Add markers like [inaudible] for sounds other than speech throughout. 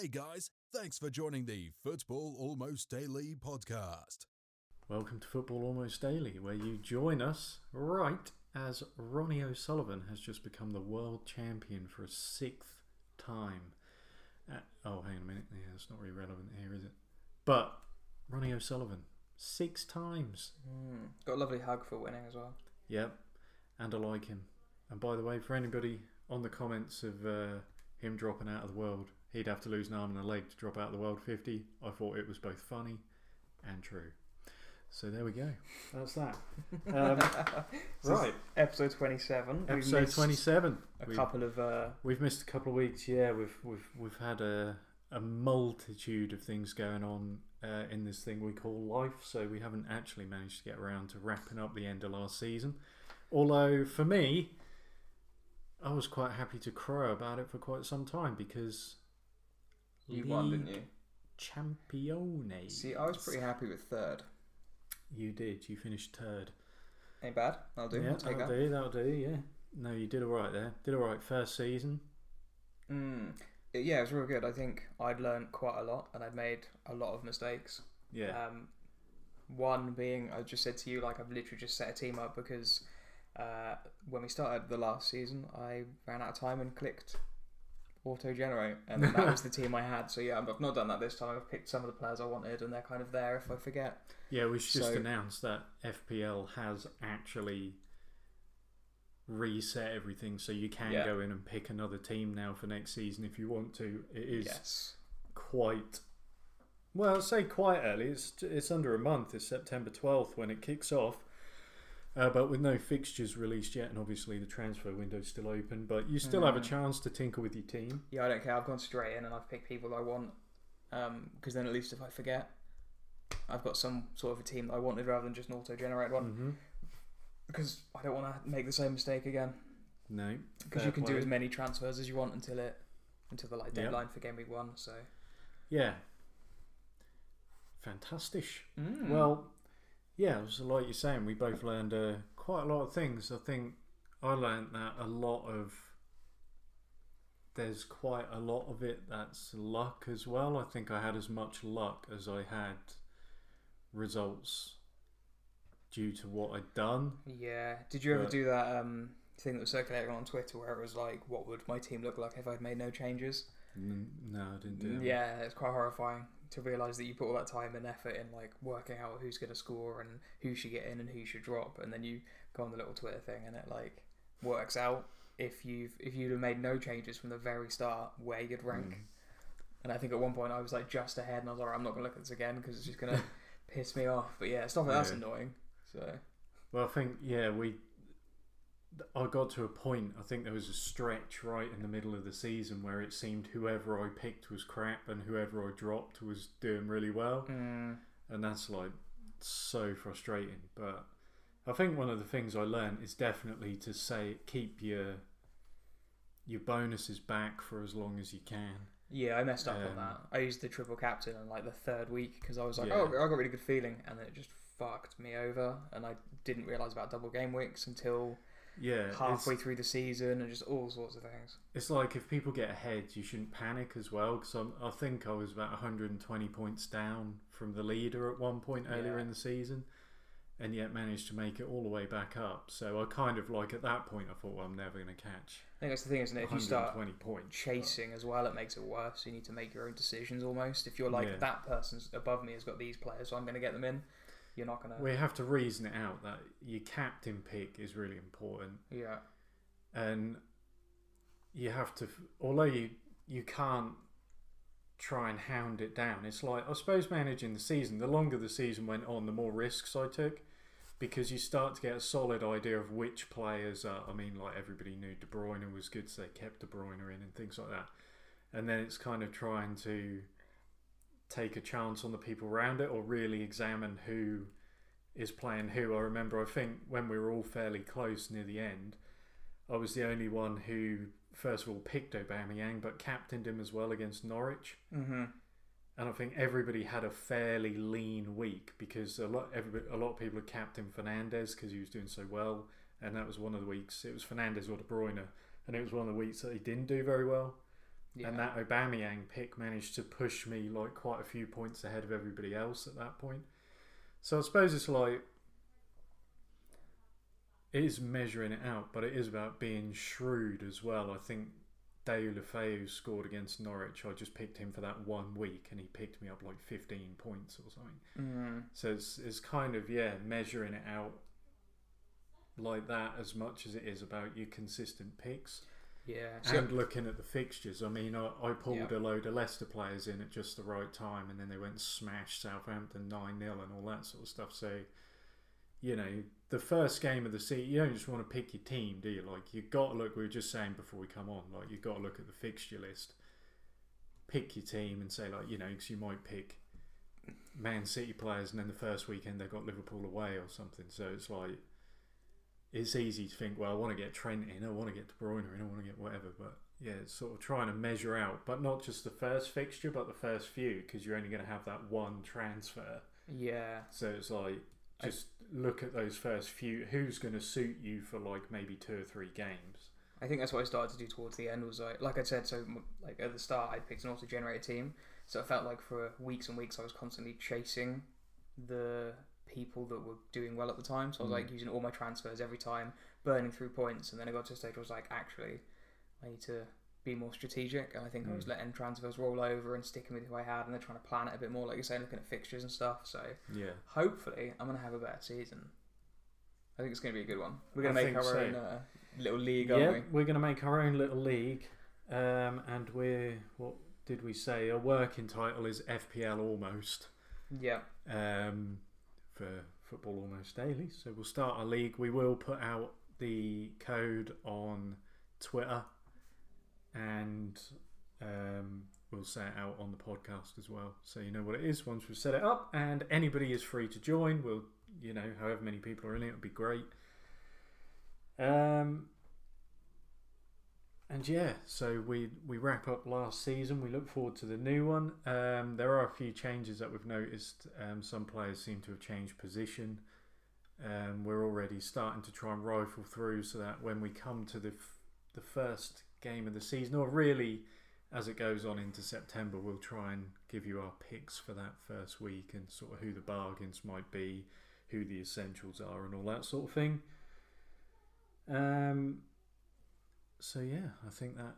Hey guys, thanks for joining the Football Almost Daily podcast. Welcome to Football Almost Daily, where you join us right as Ronnie O'Sullivan has just become the world champion for a sixth time. Uh, oh, hang on a minute. Yeah, it's not really relevant here, is it? But Ronnie O'Sullivan, six times. Got a lovely hug for winning as well. Yep, and I like him. And by the way, for anybody on the comments of uh, him dropping out of the world, he'd have to lose an arm and a leg to drop out of the world 50. I thought it was both funny and true. So there we go. That's that. Um, [laughs] right, Episode 27. We've episode missed 27. A We- couple of. Uh, We've missed a couple of weeks. Yeah, we've we've we've had a a multitude of things going on uh, in this thing we call life. So we haven't actually managed to get around to wrapping up the end of last season. Although for me, I was quite happy to crow about it for quite some time because you won, didn't you? Champione. See, I was pretty happy with third. You did. You finished third. Ain't bad. I'll do. yeah, I'll that'll that. do. That'll do. Yeah. No, you did all right there. Did all right first season. Mm. Yeah, it was real good. I think I'd learned quite a lot and I'd made a lot of mistakes. Yeah. Um, one being, I just said to you, like, I've literally just set a team up because uh, when we started the last season, I ran out of time and clicked auto generate, and [laughs] that was the team I had. So, yeah, I've not done that this time. I've picked some of the players I wanted, and they're kind of there if I forget. Yeah, we should just So- announce that FPL has actually reset everything so you can Yeah. go in and pick another team now for next season if you want to. It is Yes. quite well, I'll say quite early. It's it's under a month. It's September 12th when it kicks off. Uh, but with no fixtures released yet, and obviously the transfer window's still open, but you still have a Mm. chance to tinker with your team. Yeah, I don't care. I've gone straight in and I've picked people I want. Because then at least if I forget, I've got some sort of a team that I wanted rather than just an auto generate one. hmm Because I don't want to make the same mistake again. No, Because you can do as many transfers as you want until it until the like deadline for game week one. So Yeah. Fantastic. Mm. Well, yeah, it was like you're saying, we both learned uh, quite a lot of things. I think I learned that a lot of there's quite a lot of it that's luck as well. I think I had as much luck as I had results due to what I'd done. yeah, did you ever But- do that um, thing that was circulating on Twitter where it was like, what would my team look like if I'd made no changes? N- No, I didn't do that. Yeah, it's quite horrifying to realise that you put all that time and effort in like working out who's going to score and who should get in and who should drop, and then you go on the little Twitter thing and it like works out if you've if you'd have made no changes from the very start where you'd rank. Mm. And I think at one point I was like just ahead, and I was like, I'm not going to look at this again because it's just going [laughs] to piss me off. But yeah, stuff like that's annoying. So Well, I think yeah, we. I got to a point. I think there was a stretch right in the middle of the season where it seemed whoever I picked was crap and whoever I dropped was doing really well, mm, and that's like so frustrating. But I think one of the things I learned is definitely to say keep your your bonuses back for as long as you can. yeah, I messed up Um, on that. I used the triple captain in like the third week because I was like, Yeah. oh, I got a really good feeling, and then it just fucked me over, and I didn't realise about double game weeks until Yeah, halfway through the season and just all sorts of things. It's like if people get ahead, you shouldn't panic as well. Because I think I was about 120 points down from the leader at one point earlier Yeah. in the season, and yet managed to make it all the way back up. So I kind of like at that point, I thought, well, I'm never going to catch I think that's the thing, isn't it? If you start points. chasing as well, it makes it worse. You need to make your own decisions almost. If you're like Yeah. that person's above me has got these players, so I'm going to get them in. You're not going to. We have to reason it out that your captain pick is really important, Yeah. and you have to. Although you you can't try and hound it down. It's like I suppose managing the season. The longer the season went on, the more risks I took because you start to get a solid idea of which players are. I mean, like everybody knew De Bruyne was good, so they kept De Bruyne in and things like that. And then it's kind of trying to take a chance on the people around it or really examine who is playing who. I remember, I think when we were all fairly close near the end, I was the only one who, first of all, picked Aubameyang, but captained him as well against Norwich. Mm-hmm. And I think everybody had a fairly lean week because a lot, everybody, a lot of people had captained Fernandes because he was doing so well, and that was one of the weeks. It was Fernandes or De Bruyne, and it was one of the weeks that he didn't do very well. Yeah. And that Aubameyang pick managed to push me like quite a few points ahead of everybody else at that point. So I suppose it's like it is measuring it out, but it is about being shrewd as well. I think Deulofeu scored against Norwich. I just picked him for that one week, and he picked me up like 15 points or something. Mm. So it's, it's kind of yeah measuring it out like that as much as it is about your consistent picks Yeah. So, and looking at the fixtures. I mean, I, I pulled Yeah. a load of Leicester players in at just the right time, and then they went and smashed Southampton nine 0 and all that sort of stuff. So, you know, the first game of the season, you don't just want to pick your team, do you? Like you got to look. We were just saying before we come on, like you got to look at the fixture list, pick your team, and say like you know, because you might pick Man City players, and then the first weekend they've got Liverpool away or something. So it's like it's easy to think, well, I want to get Trent in, I want to get De Bruyne in, I want to get whatever. But yeah, it's sort of trying to measure out, but not just the first fixture, but the first few, because you're only going to have that one transfer. yeah. So it's like just look at those first few. Who's going to suit you for like maybe two or three games? I think that's what I started to do towards the end. Was like, like I said, so like at the start, I picked an auto-generated team, so I felt like for weeks and weeks I was constantly chasing the people that were doing well at the time. So I was Mm. like using all my transfers every time, burning through points, and then I got to a stage where I was like, actually, I need to be more strategic. And I think I was Mm. letting transfers roll over and sticking with who I had, and then trying to plan it a bit more, like you're saying, looking at fixtures and stuff. So Yeah, hopefully, I'm gonna have a better season. I think it's gonna be a good one. We're gonna make our so. own uh, little league, yeah. aren't we? We're going to make our own little league, um, and we're what did we say? A working title is FPL almost. Yeah. um, for Football Almost Daily. So we'll start our league. We will put out the code on Twitter and um, we'll set it out on the podcast as well. So you know what it is once we've set it up. And anybody is free to join. We'll, you know, however many people are in it, it'll be great. Um, and yeah, so we we wrap up last season. We look forward to the new one. Um, there are a few changes that we've noticed. Um, some players seem to have changed position. Um, we're already starting to try and rifle through so that when we come to the f- the first game of the season, or really as it goes on into September, we'll try and give you our picks for that first week and sort of who the bargains might be, who the essentials are, and all that sort of thing. Um, so yeah, I think that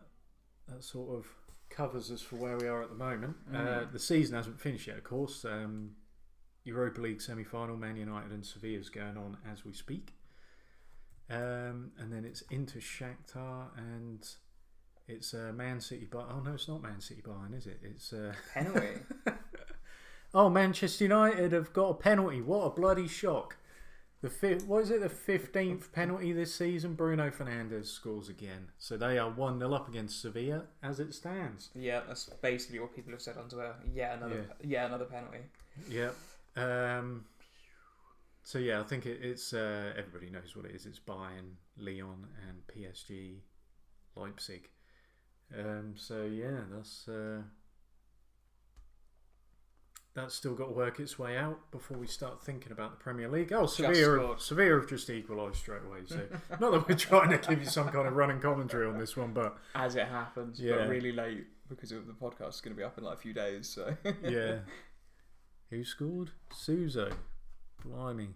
that sort of covers us for where we are at the moment. Uh, Mm. the season hasn't finished yet, of course. Um, Europa League semi-final, Man United and Sevilla is going on as we speak. Um, and then it's into Shakhtar and it's uh, Man City. But oh no, it's not Man City Bayern, is it? It's uh, Penalty. [laughs] oh Manchester United have got a penalty. What a bloody shock! The fi- what is it? The fifteenth penalty this season. Bruno Fernandes scores again, so they are one 0 up against Sevilla as it stands. yeah, that's basically what people have said on Twitter. Yeah, another yeah, another penalty. Yeah. Um, so yeah, I think it, it's uh, everybody knows what it is. It's Bayern, Lyon, and PSG, Leipzig. Um, so yeah, that's uh, that's still got to work its way out before we start thinking about the Premier League. Oh, Sevilla. Sevilla have just equalised straight away. So [laughs] not that we're trying to give you some kind of running commentary on this one, but As it happens, Yeah. but really late because of the podcast is going to be up in like a few days. So [laughs] yeah. Who scored? Suso. Blimey.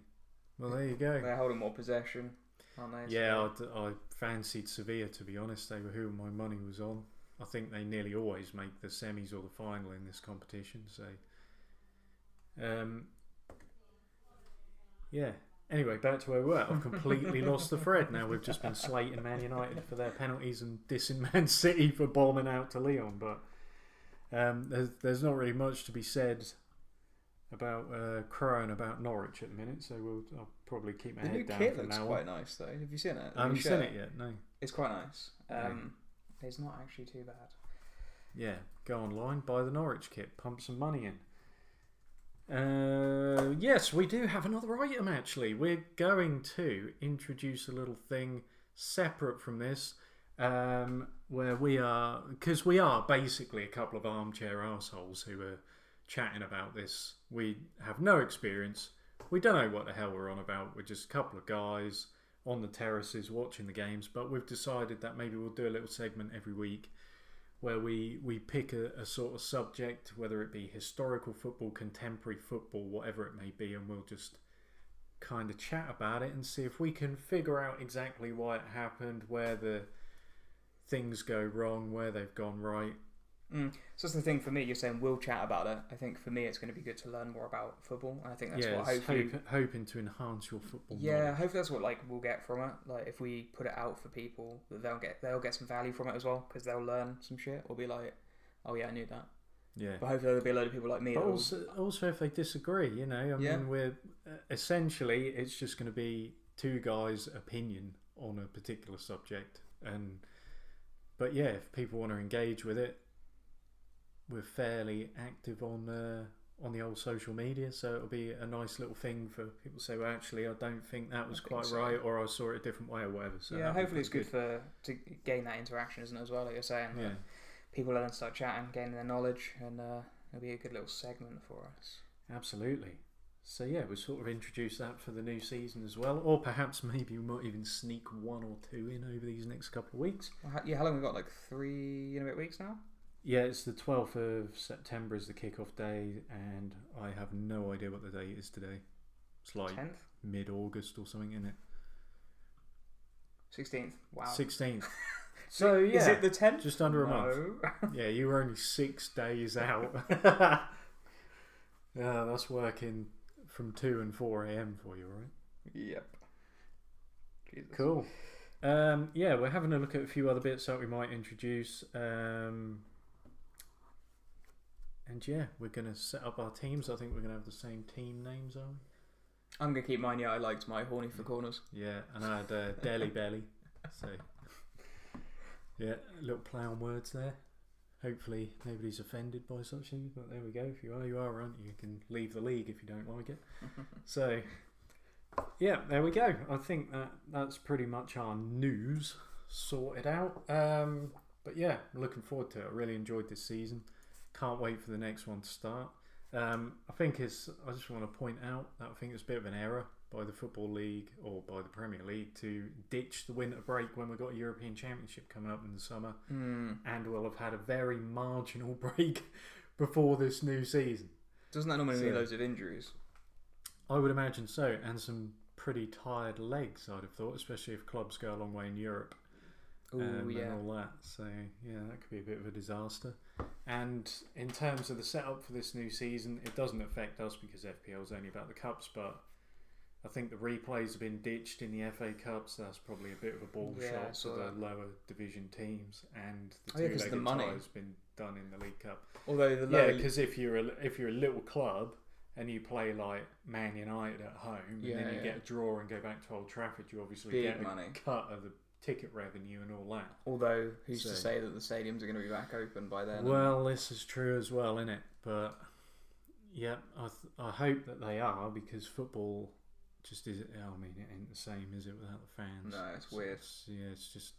Well, there you go. they're holding more possession, aren't they? Yeah, I fancied Sevilla to be honest. They were who my money was on. I think they nearly always make the semis or the final in this competition. So, um, yeah. Anyway, back to where we were. I've completely [laughs] lost the thread. Now we've just been slating Man United for their penalties and dissing [laughs] Man City for bombing out to Lyon. But um, there's, there's not really much to be said about uh, Crow about Norwich at the minute. So we'll I'll probably keep my the new head down kit from looks now quite on. nice though. Have you seen it? The I haven't seen it yet. No. It's quite nice. Um, It's not actually too bad. Yeah, go online, buy the Norwich kit, pump some money in. Uh, yes, we do have another item actually. We're going to introduce a little thing separate from this, um, where we are, because we are basically a couple of armchair assholes who are chatting about this. We have no experience. We don't know what the hell we're on about. We're just a couple of guys on the terraces watching the games, but we've decided that maybe we'll do a little segment every week where we we pick a, a sort of subject, whether it be historical football, contemporary football, whatever it may be, and we'll just kind of chat about it and see if we can figure out exactly why it happened, where the things go wrong, where they've gone right. Mm. So that's the thing for me. You're saying we'll chat about it. I think for me, it's going to be good to learn more about football. I think that's yeah, what hopefully. hope, hoping to enhance your football. Yeah, knowledge. hopefully that's what like we'll get from it. Like if we put it out for people, that they'll get they'll get some value from it as well because they'll learn some shit. Or be like, oh yeah, I knew that. yeah. But hopefully there'll be a load of people like me. But will- also, also, if they disagree, you know, I Yeah. mean, we're essentially it's just going to be two guys' opinion on a particular subject, and but yeah, if people want to engage with it, we're fairly active on uh, on the old social media, so it'll be a nice little thing for people to say, well, actually, I don't think that was think quite so. right, or I saw it a different way, or whatever. So yeah, hopefully it's pretty good for to gain that interaction, isn't it? As well, like you're saying. Yeah. Like, people will then start chatting, gaining their knowledge, and uh, it'll be a good little segment for us. Absolutely. So yeah, we'll sort of introduce that for the new season as well, or perhaps [laughs] maybe we might even sneak one or two in over these next couple of weeks. Yeah, how long we got? Like three and a bit weeks now. Yeah, it's the twelfth of September is the kickoff day, and I have no idea what the date is today. It's like Tenth, mid-August or something, isn't it? sixteenth. Wow. Sixteenth. [laughs] so yeah, Is it the tenth? just under a month. [laughs] Yeah, you were only six days out. [laughs] yeah, that's working from two and four a.m. for you, right? yep. Jesus. Cool. Um, yeah, we're having a look at a few other bits that we might introduce. Um, and yeah, we're going to set up our teams. I think we're going to have the same team names, are we? I'm gonna keep mine. Yeah, I liked my horny for corners. Yeah, and I had uh, [laughs] Deli Belly. So, yeah, a little play on words there. Hopefully, nobody's offended by such things, but there we go. If you are, you are, aren't you? You can leave the league if you don't like it. [laughs] So, yeah, there we go. I think that that's pretty much our news sorted out. Um, but yeah, looking forward to it. I really enjoyed this season. Can't wait for the next one to start. Um, I think it's. I just want to point out that I think it's a bit of an error by the Football League or by the Premier League to ditch the winter break when we've got a European Championship coming up in the summer, Hmm. and we'll have had a very marginal [laughs] break before this new season. Doesn't that normally mean loads of injuries? I would imagine so, and some pretty tired legs. I'd have thought, especially if clubs go a long way in Europe Oh um, yeah. and all that. So yeah, that could be a bit of a disaster. And in terms of the setup for this new season, it doesn't affect us because FPL is only about the cups, but. I think the replays have been ditched in the FA Cups. So that's probably a bit of a ball Yeah, shot saw the lower division teams, and the Oh, yeah, two-legged the money. tie has been done in the League Cup. Although the Yeah, because if you're a, if you're a little club and you play like Man United at home, yeah, and then you yeah. get a draw and go back to Old Trafford, you obviously Big get a money. cut of the ticket revenue and all that. although who's to say that the stadiums are going to be back open by then? Well, this is true as well, isn't it? But yeah, I th- I hope that they are because football just is. I mean, it ain't the same, is it, without the fans? No, it's weird. It's, yeah, it's just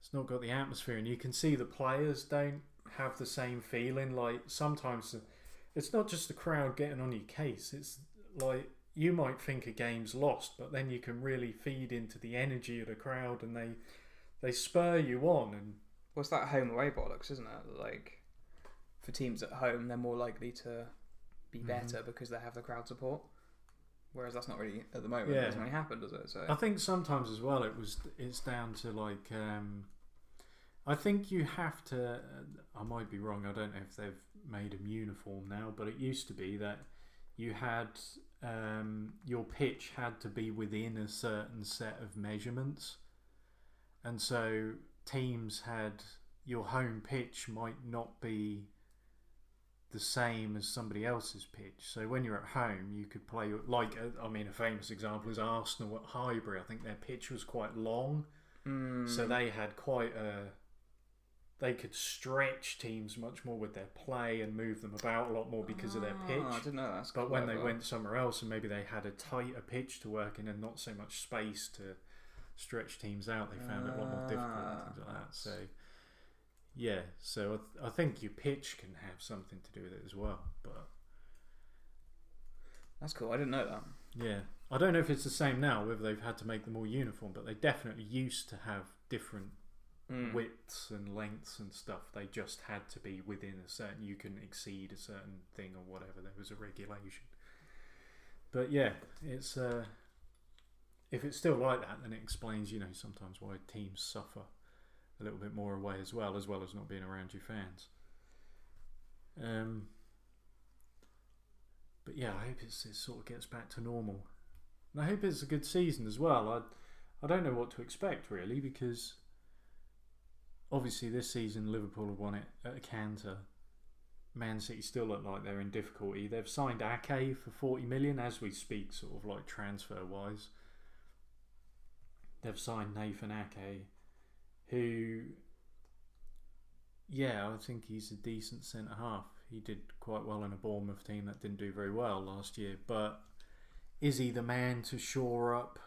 it's not got the atmosphere, and you can see the players don't have the same feeling. Like sometimes it's not just the crowd getting on your case. It's like you might think a game's lost, but then you can really feed into the energy of the crowd, and they they spur you on. And What's that home away bollocks, isn't it? Like for teams at home, they're more likely to be Mhm. better because they have the crowd support. Whereas that's not really at the moment. Yeah. It doesn't really happen, does it? So I think sometimes as well, it was it's down to like um, I think you have to. I might be wrong. I don't know if they've made them uniform now, but it used to be that you had um, your pitch had to be within a certain set of measurements, and so teams had your home pitch might not be the same as somebody else's pitch. So when you're at home, you could play like uh, I mean, a famous example is Arsenal at Highbury. I think their pitch was quite long, Mm, so they had quite a. They could stretch teams much more with their play and move them about a lot more because of their Ah, I pitch. didn't know that. But when they clever. went somewhere else and maybe they had a tighter pitch to work in and not so much space to stretch teams out, they found it a lot more difficult and things like that. So, yeah, so I, th- I think your pitch can have something to do with it as well. But that's cool. I didn't know that. yeah, I don't know if it's the same now, whether they've had to make them all uniform, but they definitely used to have different Mm. widths and lengths and stuff. They just had to be within a certain. You couldn't exceed a certain thing or whatever. There was a regulation. But yeah, it's uh, if it's still like that, then it explains you know sometimes why teams suffer a little bit more away as well, as well as not being around your fans. Um, but yeah, I hope it sort of gets back to normal. And I hope it's a good season as well. I I don't know what to expect really because obviously this season Liverpool have won it at a canter. Man City still look like they're in difficulty. They've signed Ake for 40 million as we speak, sort of like transfer wise. They've signed Nathan Ake, who, yeah, I think he's a decent centre half. He did quite well in a Bournemouth team that didn't do very well last year, but is he the man to shore up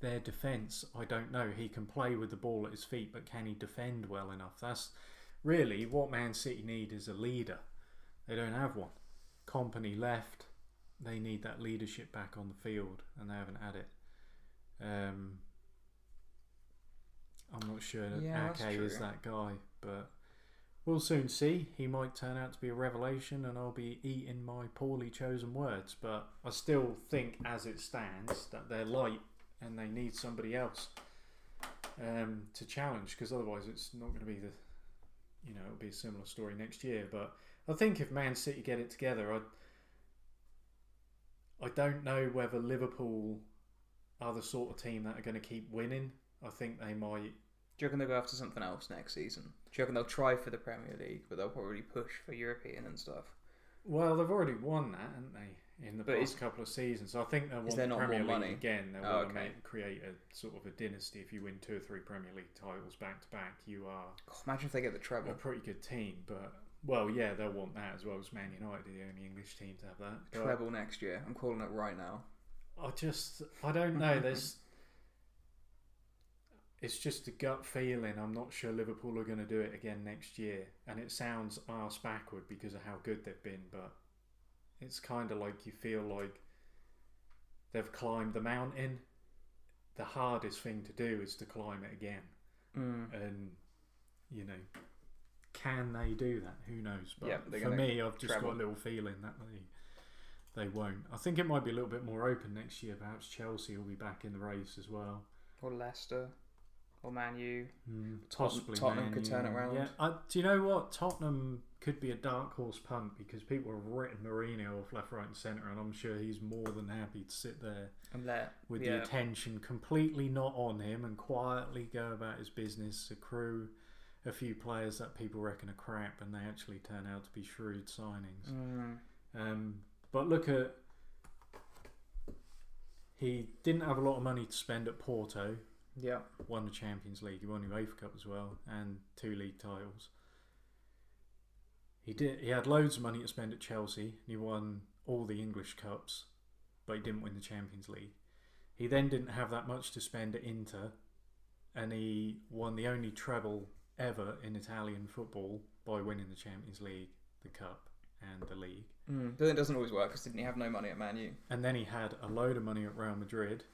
their defence? I don't know. He can play with the ball at his feet, but can he defend well enough? That's really what Man City need is a leader. They don't have one. Kompany left. They need that leadership back on the field, and they haven't had it. Um, I'm not sure that Yeah, Ake is that guy, but we'll soon see. He might turn out to be a revelation, and I'll be eating my poorly chosen words. But I still think, as it stands, that they're light and they need somebody else um, to challenge, because otherwise it's not going to be the, you know, it'll be a similar story next year. But I think if Man City get it together, I, I don't know whether Liverpool are the sort of team that are going to keep winning. I think they might. Do you reckon they'll go after something else next season? Do you reckon they'll try for the Premier League, but they'll probably push for European and stuff? Well, they've already won that, haven't they, in the But past is- couple of seasons? I think they'll want there the not Premier more League money? again. They'll Oh, want to okay. make, create a sort of a dynasty. If you win two or three Premier League titles back to back, you are God, imagine if they get the treble. a pretty good team. But well, yeah, they'll want that as well as Man United, are the only English team to have that. But Treble next year. I'm calling it right now. I just, I don't know. There's, it's just a gut feeling. I'm not sure Liverpool are going to do it again next year, and it sounds arse backward because of how good they've been. But it's kind of like you feel like they've climbed the mountain. The hardest thing to do is to climb it again, Mm. and you know, can they do that? Who knows? But Yeah, for me, I've just treble. got a little feeling that they they won't. I think it might be a little bit more open next year. Perhaps Chelsea will be back in the race as well. Or Leicester. Or Man U. Possibly Tottenham Man could turn it U. round. Yeah, I, do you know what? Tottenham could be a dark horse punt because people have written Mourinho off left, right, and centre, and I'm sure he's more than happy to sit there And let. with yeah. the attention completely not on him and quietly go about his business, accrue a few players that people reckon are crap, and they actually turn out to be shrewd signings. Mm. Um, but look at he didn't have a lot of money to spend at Porto. Yeah. Won the Champions League. He won the UEFA Cup as well, and two league titles. He did. He had loads of money to spend at Chelsea. And he won all the English cups, but he didn't win the Champions League. He then didn't have that much to spend at Inter, and he won the only treble ever in Italian football by winning the Champions League, the cup, and the league. Mm. But it doesn't always work because didn't he have no money at Man U? And then he had a load of money at Real Madrid,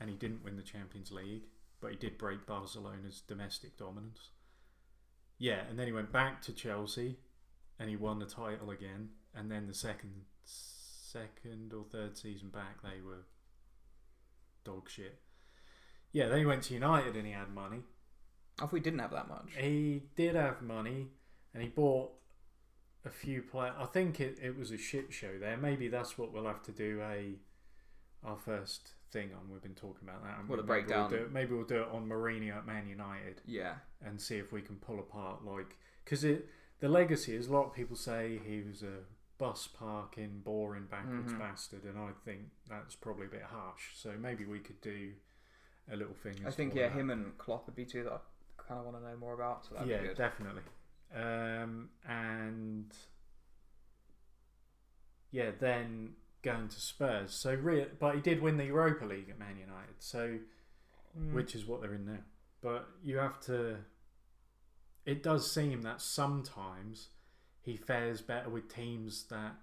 and he didn't win the Champions League, but he did break Barcelona's domestic dominance. Yeah, and then he went back to Chelsea, and he won the title again. And then the second, second or third season back, they were dog shit. Yeah, then he went to United and he had money. I thought he didn't have that much. He did have money, and he bought a few players. I think it, it was a shit show there. Maybe that's what we'll have to do a our first thing on. We've been talking about that. and What, a maybe breakdown? We'll do, it- maybe we'll do it on Mourinho at Man United Yeah. and see if we can pull apart like because it the legacy is a lot of people say he was a bus parking, boring, backwards Mhm. bastard, and I think that's probably a bit harsh. So maybe we could do a little thing. I as think, yeah, that. him and Klopp would be two that I kind of want to know more about. So that'd yeah, be good. definitely. Um, and yeah, then going to Spurs. So, re- but he did win the Europa League at Man United. So, Mm. which is what they're in now. But you have to. It does seem that sometimes he fares better with teams that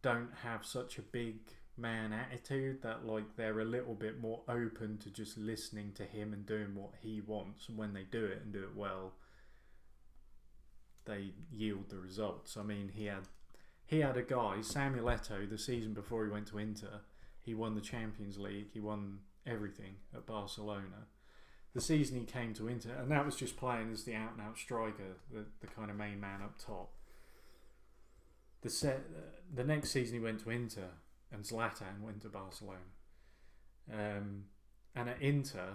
don't have such a big man attitude that like they're a little bit more open to just listening to him and doing what he wants and when they do it and do it well they yield the results. I mean he had he had a guy, Samuel Eto'o, the season before he went to Inter, he won the Champions League, he won everything at Barcelona. The season he came to Inter, and that was just playing as the out and out striker, the, the kind of main man up top. The set, the next season he went to Inter, and Zlatan went to Barcelona. Um, and at Inter,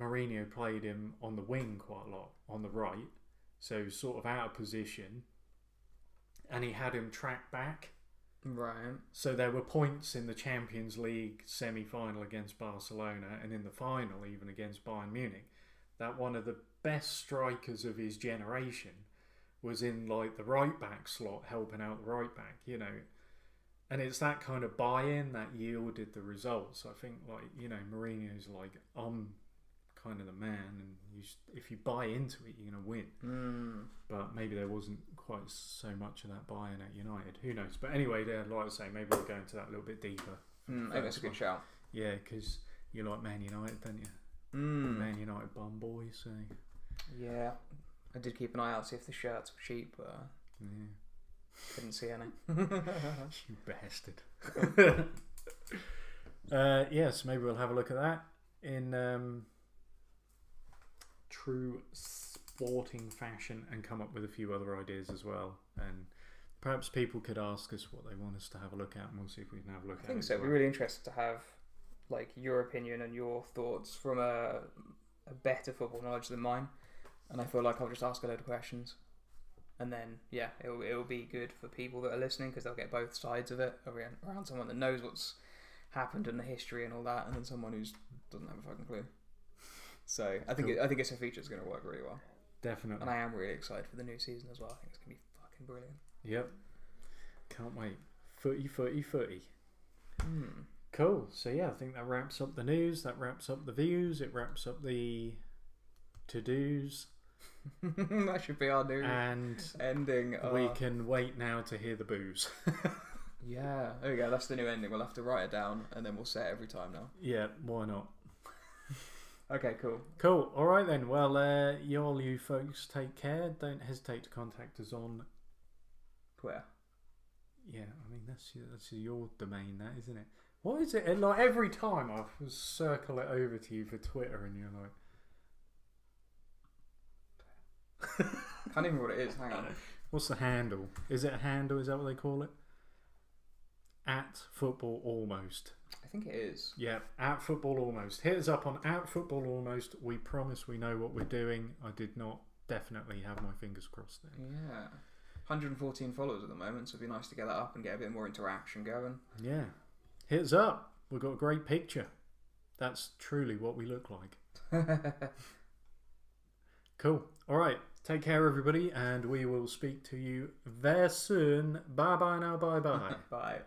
Mourinho played him on the wing quite a lot, on the right, so sort of out of position, and he had him track back. Right. So there were points in the Champions League semi-final against Barcelona, and in the final even against Bayern Munich, that one of the best strikers of his generation was in like the right back slot, helping out the right back. You know, and it's that kind of buy-in that yielded the results. I think like you know Mourinho's like I'm kind of the man, and you, if you buy into it, you're gonna win. Mm. But maybe there wasn't quite so much of that buy-in at United. Who knows? But anyway, there, like I say, maybe we'll go into that a little bit deeper. Mm, I think that's a good shout. Yeah, because you like Man United, don't you? Mm. Man United bum boy, so Yeah. I did keep an eye out see if the shirts were cheap, but yeah, couldn't see any. [laughs] [laughs] you bastard. [laughs] uh, yes, maybe we'll have a look at that in um, true sporting fashion and come up with a few other ideas as well. And perhaps people could ask us what they want us to have a look at, and we'll see if we can have a look I at think it. so. It'd be well. really interesting to have like your opinion and your thoughts from a, a better football knowledge than mine. And I feel like I'll just ask a load of questions, and then yeah, it'll it'll be good for people that are listening because they'll get both sides of it around, around someone that knows what's happened and the history and all that, and then someone who doesn't have a fucking clue. So I think Cool. it, I think it's a feature that's going to work really well, Definitely. and I am really excited for the new season as well. I think it's going to be fucking brilliant. Yep. Can't wait. Footy, footy, footy. Hmm. Cool. So yeah, I think that wraps up the news. That wraps up the views. It wraps up the to dos, [laughs] that should be our new and ending. we can wait now to hear the booze. [laughs] Yeah, there we go. That's the new ending. We'll have to write it down and then we'll say it every time now. yeah, why not? Okay, cool. Cool. All right then. Well, uh, you all you folks take care. Don't hesitate to contact us on. Where? Yeah, I mean that's that's your domain, that isn't it? What is it? And, Like every time I circle it over to you for Twitter, and you're like. Can't even remember what it is. Hang on. [laughs] What's the handle? Is it a handle? Is that what they call it? At football almost. I think it is. Yeah, at football almost. Hit us up on at football almost. We promise we know what we're doing. I did not definitely have my fingers crossed there. Yeah. 114 followers at the moment, so it'd be nice to get that up and get a bit more interaction going. Yeah, hit us up. We've got a great picture. That's truly what we look like. [laughs] Cool. All right. Take care, everybody, and we will speak to you very soon. [laughs] Bye bye now. Bye bye. Bye.